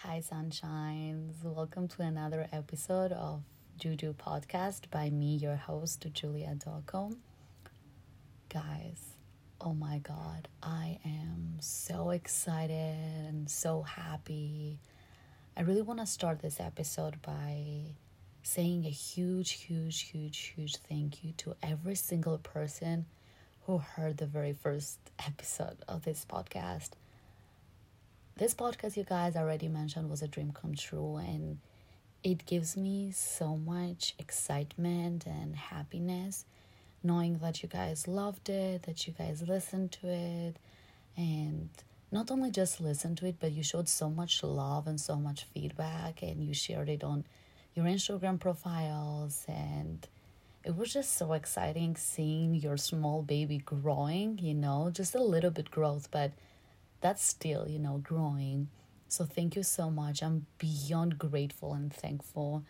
Hi, sunshines. Welcome to another episode of Xhuxhu Podcast by me, your host, Xhulia Dogcombe. Guys, oh my god, I am so excited and so happy. I really want to start this episode by saying a huge, huge, huge, huge thank you to every single person who heard the very first episode of this podcast this podcast, you guys already mentioned, was a dream come true, and it gives me so much excitement and happiness knowing that you guys loved it, that you guys listened to it, and not only just listened to it, but you showed so much love and so much feedback, and you shared it on your Instagram profiles, and it was just so exciting seeing your small baby growing, you know, just a little bit growth, but that's still, you know, growing. So thank you so much. I'm beyond grateful and thankful.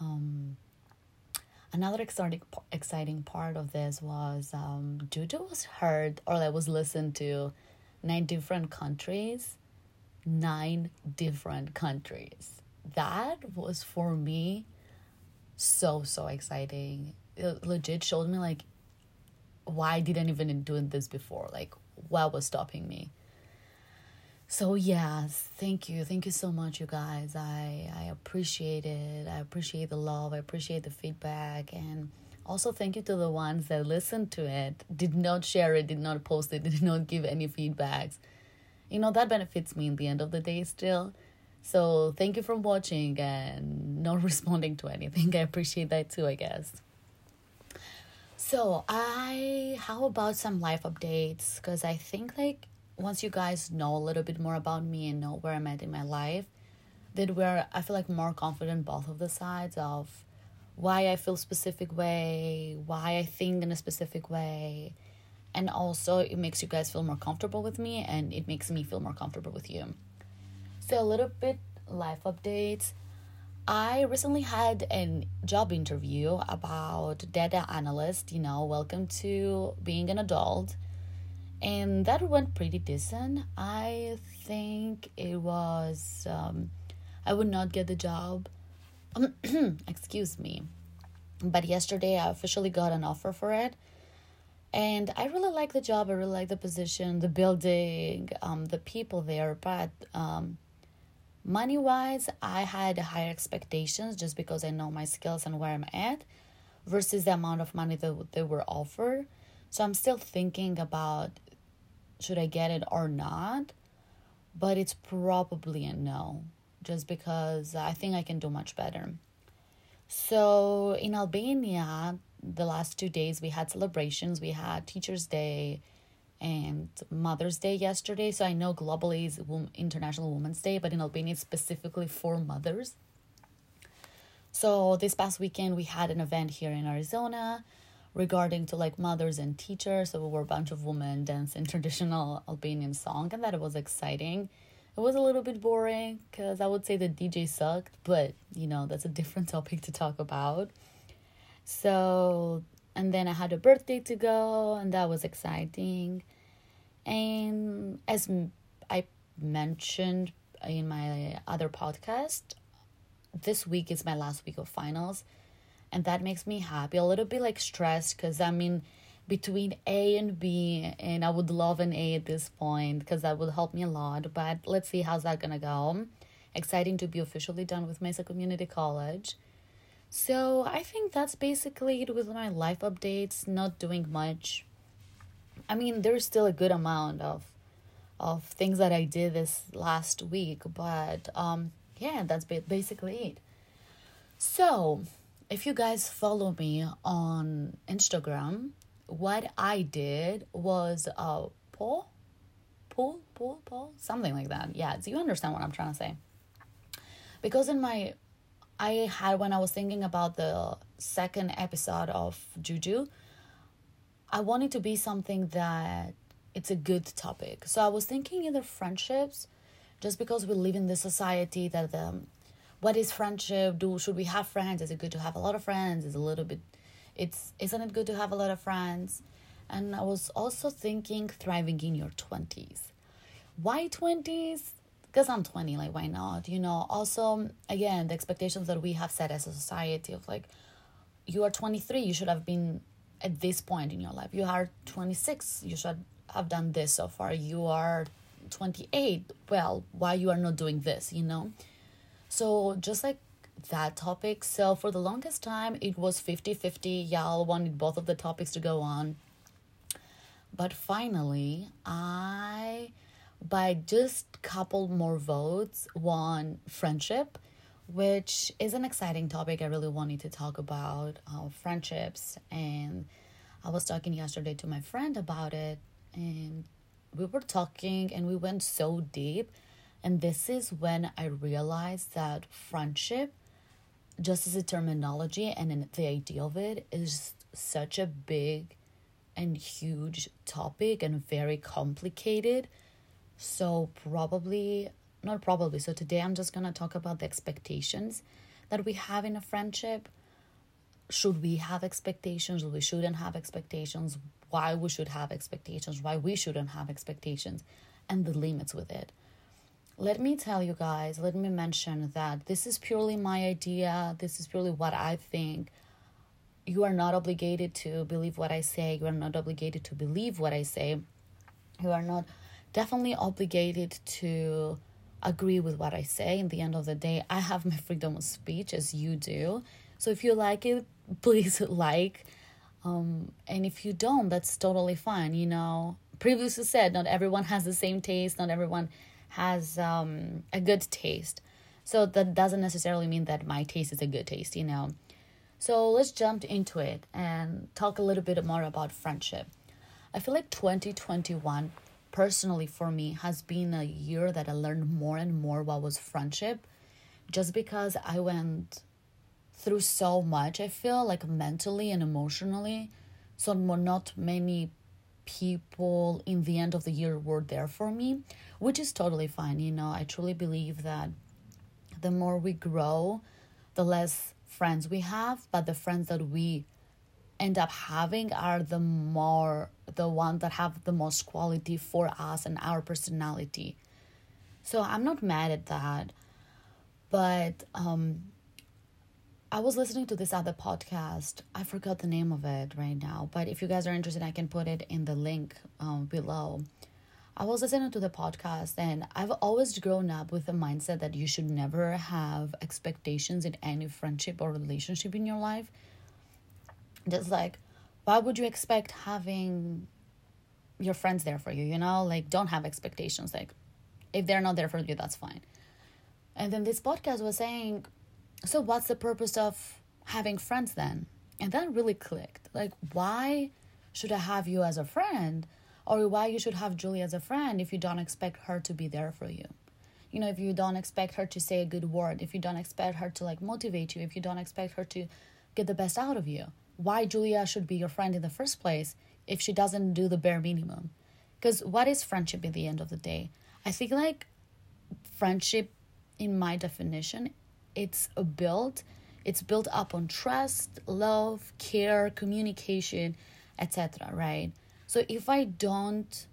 Um, another exciting exciting part of this was um, Xhuxhu was heard or like was listened to nine different countries, nine different countries. That was for me so so exciting. It legit showed me like why I didn't even do this before. Like what was stopping me so yes thank you. Thank you so much you guys. I i appreciate it. I appreciate the love. I appreciate the feedback. And also thank you to the ones that listened to it did not share it did not post it did not give any feedbacks. You know that benefits me in the end of the day still. So thank you for watching and not responding to anything. I appreciate that too i guess. So i how about some life updates? Because i think like once you guys know a little bit more about me and know where I'm at in my life, then where I feel like more confident both of the sides of why I feel specific way, why I think in a specific way, and also it makes you guys feel more comfortable with me and it makes me feel more comfortable with you. So a little bit life updates. I recently had a job interview about data analyst, you know, welcome to being an adult and that went pretty decent. I think it was, um, I would not get the job. Excuse me. But yesterday I officially got an offer for it. And I really like the job. I really like the position, the building, um, the people there. But um, money wise, I had higher expectations just because I know my skills and where I'm at versus the amount of money that they were offered. So I'm still thinking about should I get it or not? But it's probably a no, just because I think I can do much better. So in Albania, the last two days we had celebrations. We had Teachers' Day and Mother's Day yesterday. So I know globally is International Women's Day, but in Albania it's specifically for mothers. So this past weekend we had an event here in Arizona regarding to like mothers and teachers. So we were a bunch of women dancing traditional Albanian song, and that was exciting. It was a little bit boring because I would say the DJ sucked, but you know that's a different topic to talk about. So and then I had a birthday to go, and that was exciting. And as I mentioned in my other podcast, this week is my last week of finals and that makes me happy. A little bit like stressed because i mean between a and b and i would love an a at this point because that would help me a lot but let's see how's that gonna go. Exciting to be officially done with mesa community college. So i think that's basically it with my life updates not doing much. I mean there's still a good amount of of things that i did this last week but um yeah that's basically it. So if you guys follow me on Instagram, what I did was uh pull, pull, pull, pull, something like that. Yeah, do you understand what I'm trying to say? Because in my I had when I was thinking about the second episode of Xhuxhu, I wanted to be something that it's a good topic. So I was thinking either friendships, just because we live in this society that um, what is friendship do should we have friends is it good to have a lot of friends is a little bit it's isn't it good to have a lot of friends and i was also thinking thriving in your 20s why 20s because I'm 20, like, why not? You know, also, again, the expectations that we have set as a society of like, you are 23, you should have been at this point in your life. You are 26, you should have done this so far. You are 28, well, why you are not doing this, you know? So, just like that topic. So, for the longest time, it was 50 50. Y'all wanted both of the topics to go on. But finally, I by just couple more votes won friendship which is an exciting topic i really wanted to talk about uh, friendships and i was talking yesterday to my friend about it and we were talking and we went so deep and this is when i realized that friendship just as a terminology and the idea of it is such a big and huge topic and very complicated so, probably, not probably, so today I'm just to talk about the expectations that we have in a friendship. Should we have expectations? We shouldn't have expectations. Why we should have expectations? Why we shouldn't have expectations? And the limits with it. Let me tell you guys, let me mention that this is purely my idea. This is purely what I think. You are not obligated to believe what I say. You are not obligated to believe what I say. You are not definitely obligated to agree with what I say. In the end of the day, I have my freedom of speech as you do. So if you like it, please like. Um, and if you don't, that's totally fine. You know, previously said, not everyone has the same taste, not everyone has um, a good taste. So that doesn't necessarily mean that my taste is a good taste, you know. So let's jump into it and talk a little bit more about friendship. I feel like 2021 personally for me has been a year that I learned more and more what was friendship just because I went through so much I feel like mentally and emotionally so not many people in the end of the year were there for me which is totally fine you know. I truly believe that the more we grow the less friends we have but the friends that we end up having are the more the ones that have the most quality for us and our personality. So i'm not mad at that but um i was listening to this other podcast. I forgot the name of it right now but if you guys are interested i can put it in the link um, below. I was listening to the podcast and i've always grown up with the mindset that you should never have expectations in any friendship or relationship in your life. Just like why would you expect having your friends there for you you know? Like don't have expectations. Like if they're not there for you that's fine. And then this podcast was saying so what's the purpose of having friends then and that really clicked like why should i have you as a friend or why you should have julie as a friend if you don't expect her to be there for you you know if you don't expect her to say a good word if you don't expect her to like motivate you if you don't expect her to get the best out of you why Xhulia should be your friend in the first place if she doesn't do the bare minimum. Because what is friendship at the end of the day? I think like friendship, in my definition, it's a built, it's built up on trust, love, care, communication, etc. Right? So if I don't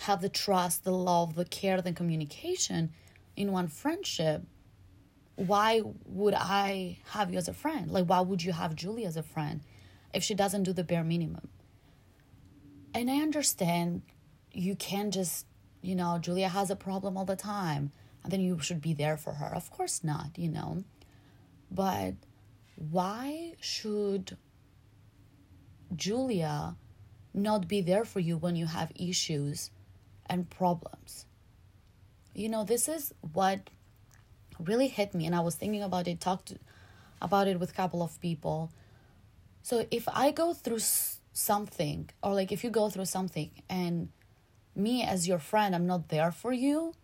have the trust, the love, the care, the communication in one friendship, why would I have you as a friend? Like, why would you have Julie as a friend if she doesn't do the bare minimum? And I understand you can't just, you know, Xhulia has a problem all the time and then you should be there for her. Of course not, you know. But why should Xhulia not be there for you when you have issues and problems? You know, this is what really hit me and I was thinking about it, talked about it with a couple of people. So if I go through something or like if you go through something and me as your friend I'm not there for you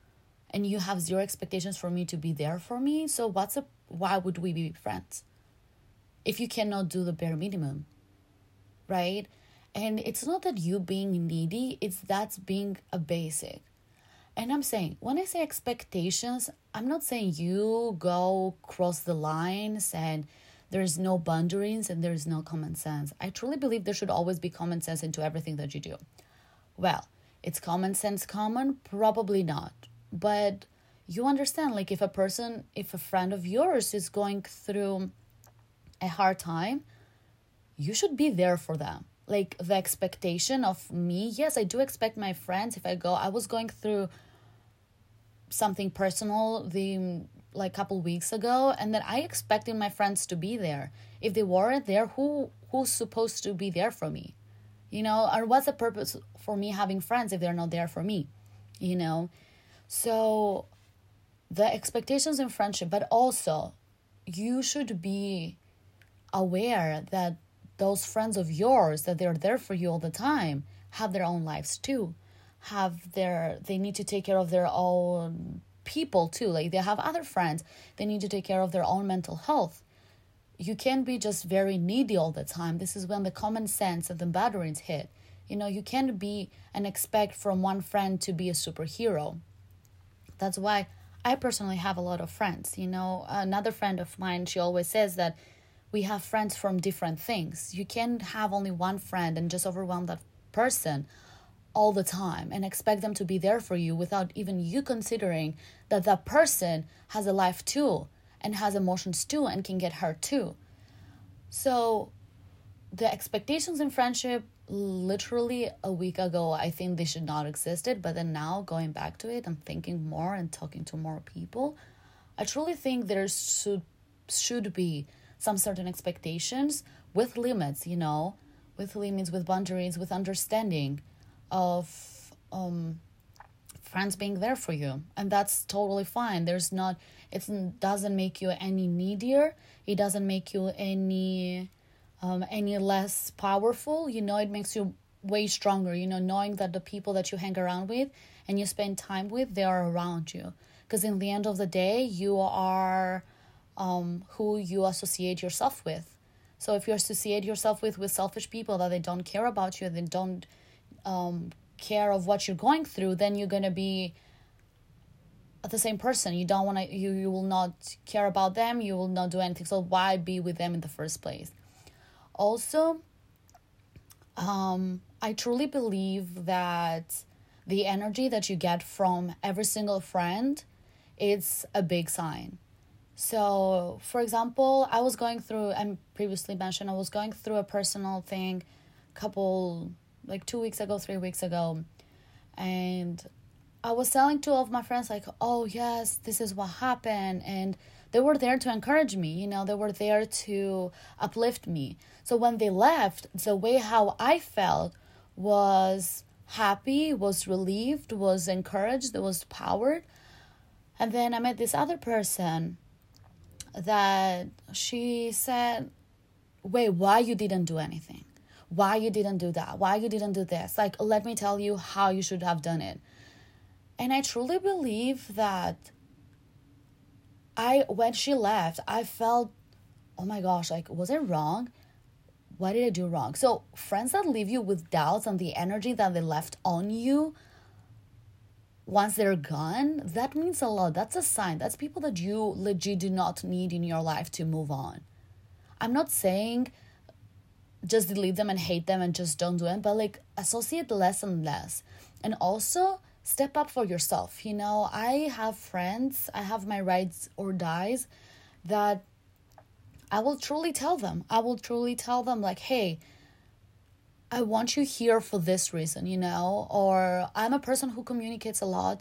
and you have zero expectations for me to be there for me, so what's a why would we be friends? If you cannot do the bare minimum. Right? And it's not that you being needy, it's that's being a basic. And I'm saying, when I say expectations, I'm not saying you go cross the lines and there's no boundaries and there's no common sense. I truly believe there should always be common sense into everything that you do. Well, it's common sense common? Probably not. But you understand like if a person if a friend of yours is going through a hard time you should be there for them. Like the expectation of me yes i do expect my friends if i go i was going through something personal the like couple weeks ago and that i expected my friends to be there. If they weren't there who who's supposed to be there for me? You know or what's the purpose for me having friends if they're not there for me? You know so the expectations in friendship but also you should be aware that those friends of yours that they're there for you all the time have their own lives too. Have their they need to take care of their own people too. Like they have other friends they need to take care of their own mental health. You can't be just very needy all the time. This is when the common sense and the batteries hit. You know you can't be and expect from one friend to be a superhero that's why i personally have a lot of friends you know another friend of mine she always says that we have friends from different things. You can't have only one friend and just overwhelm that person all the time and expect them to be there for you without even you considering that that person has a life too and has emotions too and can get hurt too. So the expectations in friendship literally a week ago I think they should not existed but then now going back to it and thinking more and talking to more people I truly think there should should be some certain expectations with limits, you know, with limits, with boundaries, with understanding of um, friends being there for you. And that's totally fine. There's not, it doesn't make you any needier, it doesn't make you any. Um, any less powerful, you know, it makes you way stronger, you know, knowing that the people that you hang around with and you spend time with, they are around you. Because in the end of the day, you are um, who you associate yourself with. So if you associate yourself with with selfish people that they don't care about you, they don't um, care of what you're going through, then you're gonna be the same person. You don't wanna you you will not care about them. You will not do anything. So why be with them in the first place? Also, um, I truly believe that the energy that you get from every single friend, it's a big sign so, for example, I was going through, I previously mentioned, I was going through a personal thing couple, like two weeks ago, three weeks ago. And I was telling two of my friends, like, oh, yes, this is what happened. And they were there to encourage me, you know, they were there to uplift me. So when they left, the way how I felt was happy, was relieved, was encouraged, was powered. And then I met this other person that she said, Wait, why you didn't do anything? Why you didn't do that? Why you didn't do this? Like, let me tell you how you should have done it. And I truly believe that I, when she left, I felt, oh my gosh, like, was it wrong? What did I do wrong? So, friends that leave you with doubts and the energy that they left on you once they're gone, that means a lot. That's a sign. That's people that you legit do not need in your life to move on. I'm not saying just delete them and hate them and just don't do it, but like associate less and less. And also step up for yourself. You know, I have friends, I have my rides or dies that I will truly tell them. I will truly tell them, like, hey, I want you here for this reason, you know, or I'm a person who communicates a lot,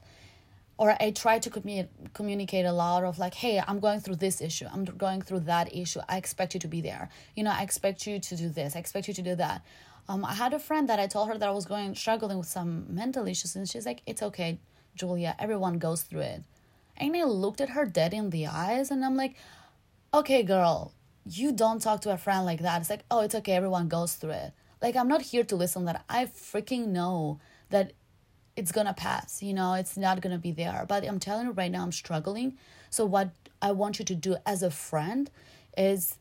or I try to commu- communicate a lot of like, hey, I'm going through this issue, I'm going through that issue. I expect you to be there. You know, I expect you to do this, I expect you to do that. Um, I had a friend that I told her that I was going struggling with some mental issues, and she's like, it's okay, Xhulia, everyone goes through it. And I looked at her dead in the eyes, and I'm like, okay, girl, you don't talk to a friend like that. It's like, oh, it's okay, everyone goes through it like i'm not here to listen that i freaking know that it's gonna pass you know it's not gonna be there. But i'm telling you right now i'm struggling. So what i want you to do as a friend is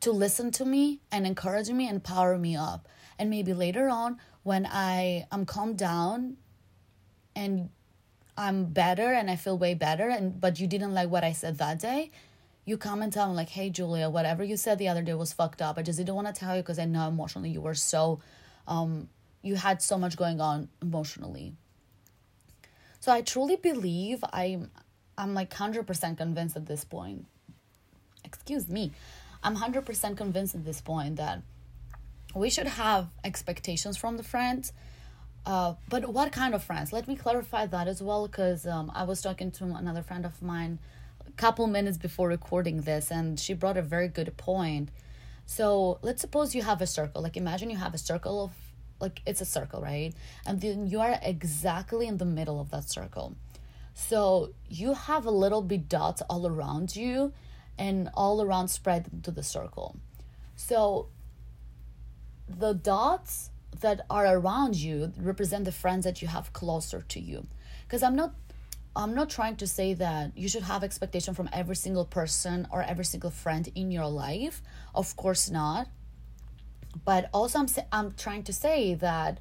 to listen to me and encourage me and power me up. And maybe later on when i am calmed down and i'm better and i feel way better and but you didn't like what i said that day you come and tell me like hey Xhulia whatever you said the other day was fucked up. I just didn't want to tell you because i know emotionally you were so um you had so much going on emotionally So I truly believe I'm I'm like 100% convinced at this point. Excuse me. I'm 100% convinced at this point that we should have expectations from the friends. Uh, but what kind of friends? Let me clarify that as well because um, I was talking to another friend of mine a couple minutes before recording this, and she brought a very good point. So let's suppose you have a circle. Like imagine you have a circle of like it's a circle, right? And then you are exactly in the middle of that circle. So you have a little bit dots all around you and all around spread into the circle. So the dots that are around you represent the friends that you have closer to you. Because I'm not I'm not trying to say that you should have expectation from every single person or every single friend in your life. Of course not. But also I'm I'm trying to say that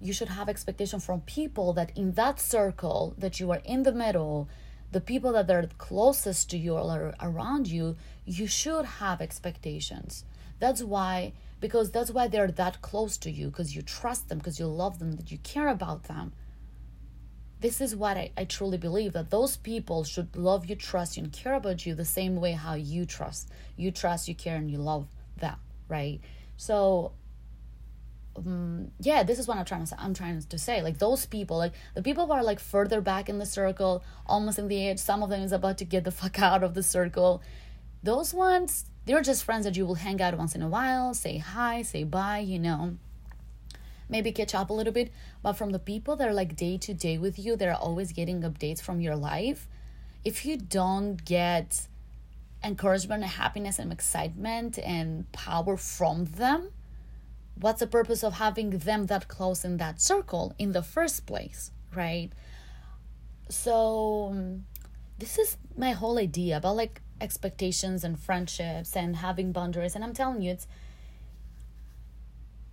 you should have expectation from people that in that circle that you are in the middle the people that are closest to you or around you you should have expectations. That's why because that's why they're that close to you because you trust them because you love them that you care about them. This is what I, I truly believe that those people should love you trust you and care about you the same way how you trust you trust you care and you love them right so um, yeah, this is what I'm trying to say. I'm trying to say, like those people, like the people who are like further back in the circle, almost in the edge. Some of them is about to get the fuck out of the circle. Those ones, they're just friends that you will hang out once in a while, say hi, say bye, you know, maybe catch up a little bit. But from the people that are like day to day with you, they're always getting updates from your life. If you don't get encouragement and happiness and excitement and power from them what's the purpose of having them that close in that circle in the first place, right? So, um, this is my whole idea about like expectations and friendships and having boundaries. And I'm telling you, it's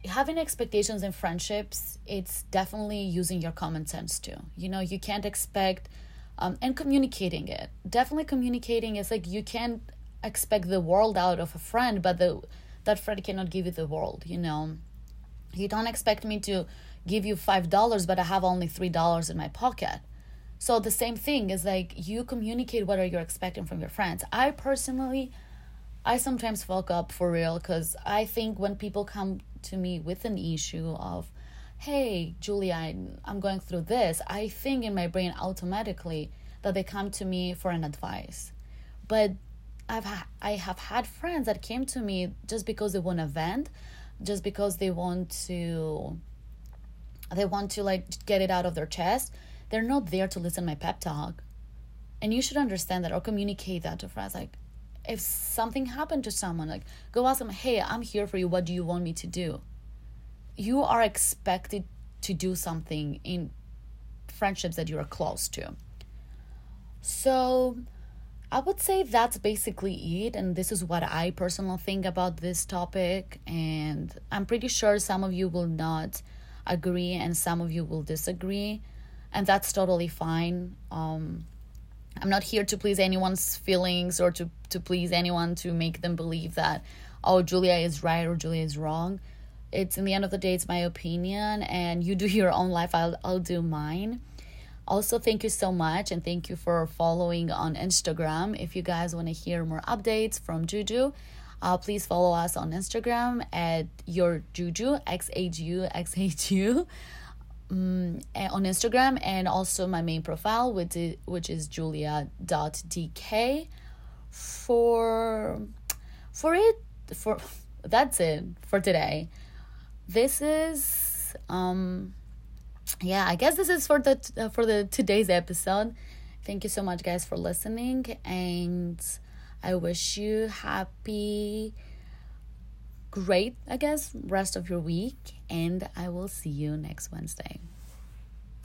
having expectations and friendships, it's definitely using your common sense too. You know, you can't expect, um, and communicating it. Definitely communicating is like you can't expect the world out of a friend, but the that friend cannot give you the world, you know. You don't expect me to give you $5, but I have only $3 in my pocket. So the same thing is like you communicate what are you expecting from your friends. I personally I sometimes fuck up for real cuz I think when people come to me with an issue of hey, Xhulia, I'm going through this, I think in my brain automatically that they come to me for an advice. But I've ha- I have had friends that came to me just because they want to vent, just because they want to they want to like get it out of their chest. They're not there to listen my pep talk. And you should understand that or communicate that to friends. Like if something happened to someone, like go ask them, hey, I'm here for you. What do you want me to do? You are expected to do something in friendships that you are close to. So I would say that's basically it. And this is what I personally think about this topic. And I'm pretty sure some of you will not agree and some of you will disagree. And that's totally fine. Um, I'm not here to please anyone's feelings or to, to please anyone to make them believe that, oh, Xhulia is right or Xhulia is wrong. It's in the end of the day, it's my opinion, and you do your own life, I'll, I'll do mine. Also, thank you so much and thank you for following on Instagram. If you guys want to hear more updates from Xhuxhu, uh, please follow us on Instagram at your Xhuxhu X H U X H U um, on Instagram and also my main profile which is which is julia.dk for for it for that's it for today. This is um yeah i guess this is for the uh, for the today's episode. Thank you so much guys for listening and i wish you happy great i guess rest of your week and i will see you next wednesday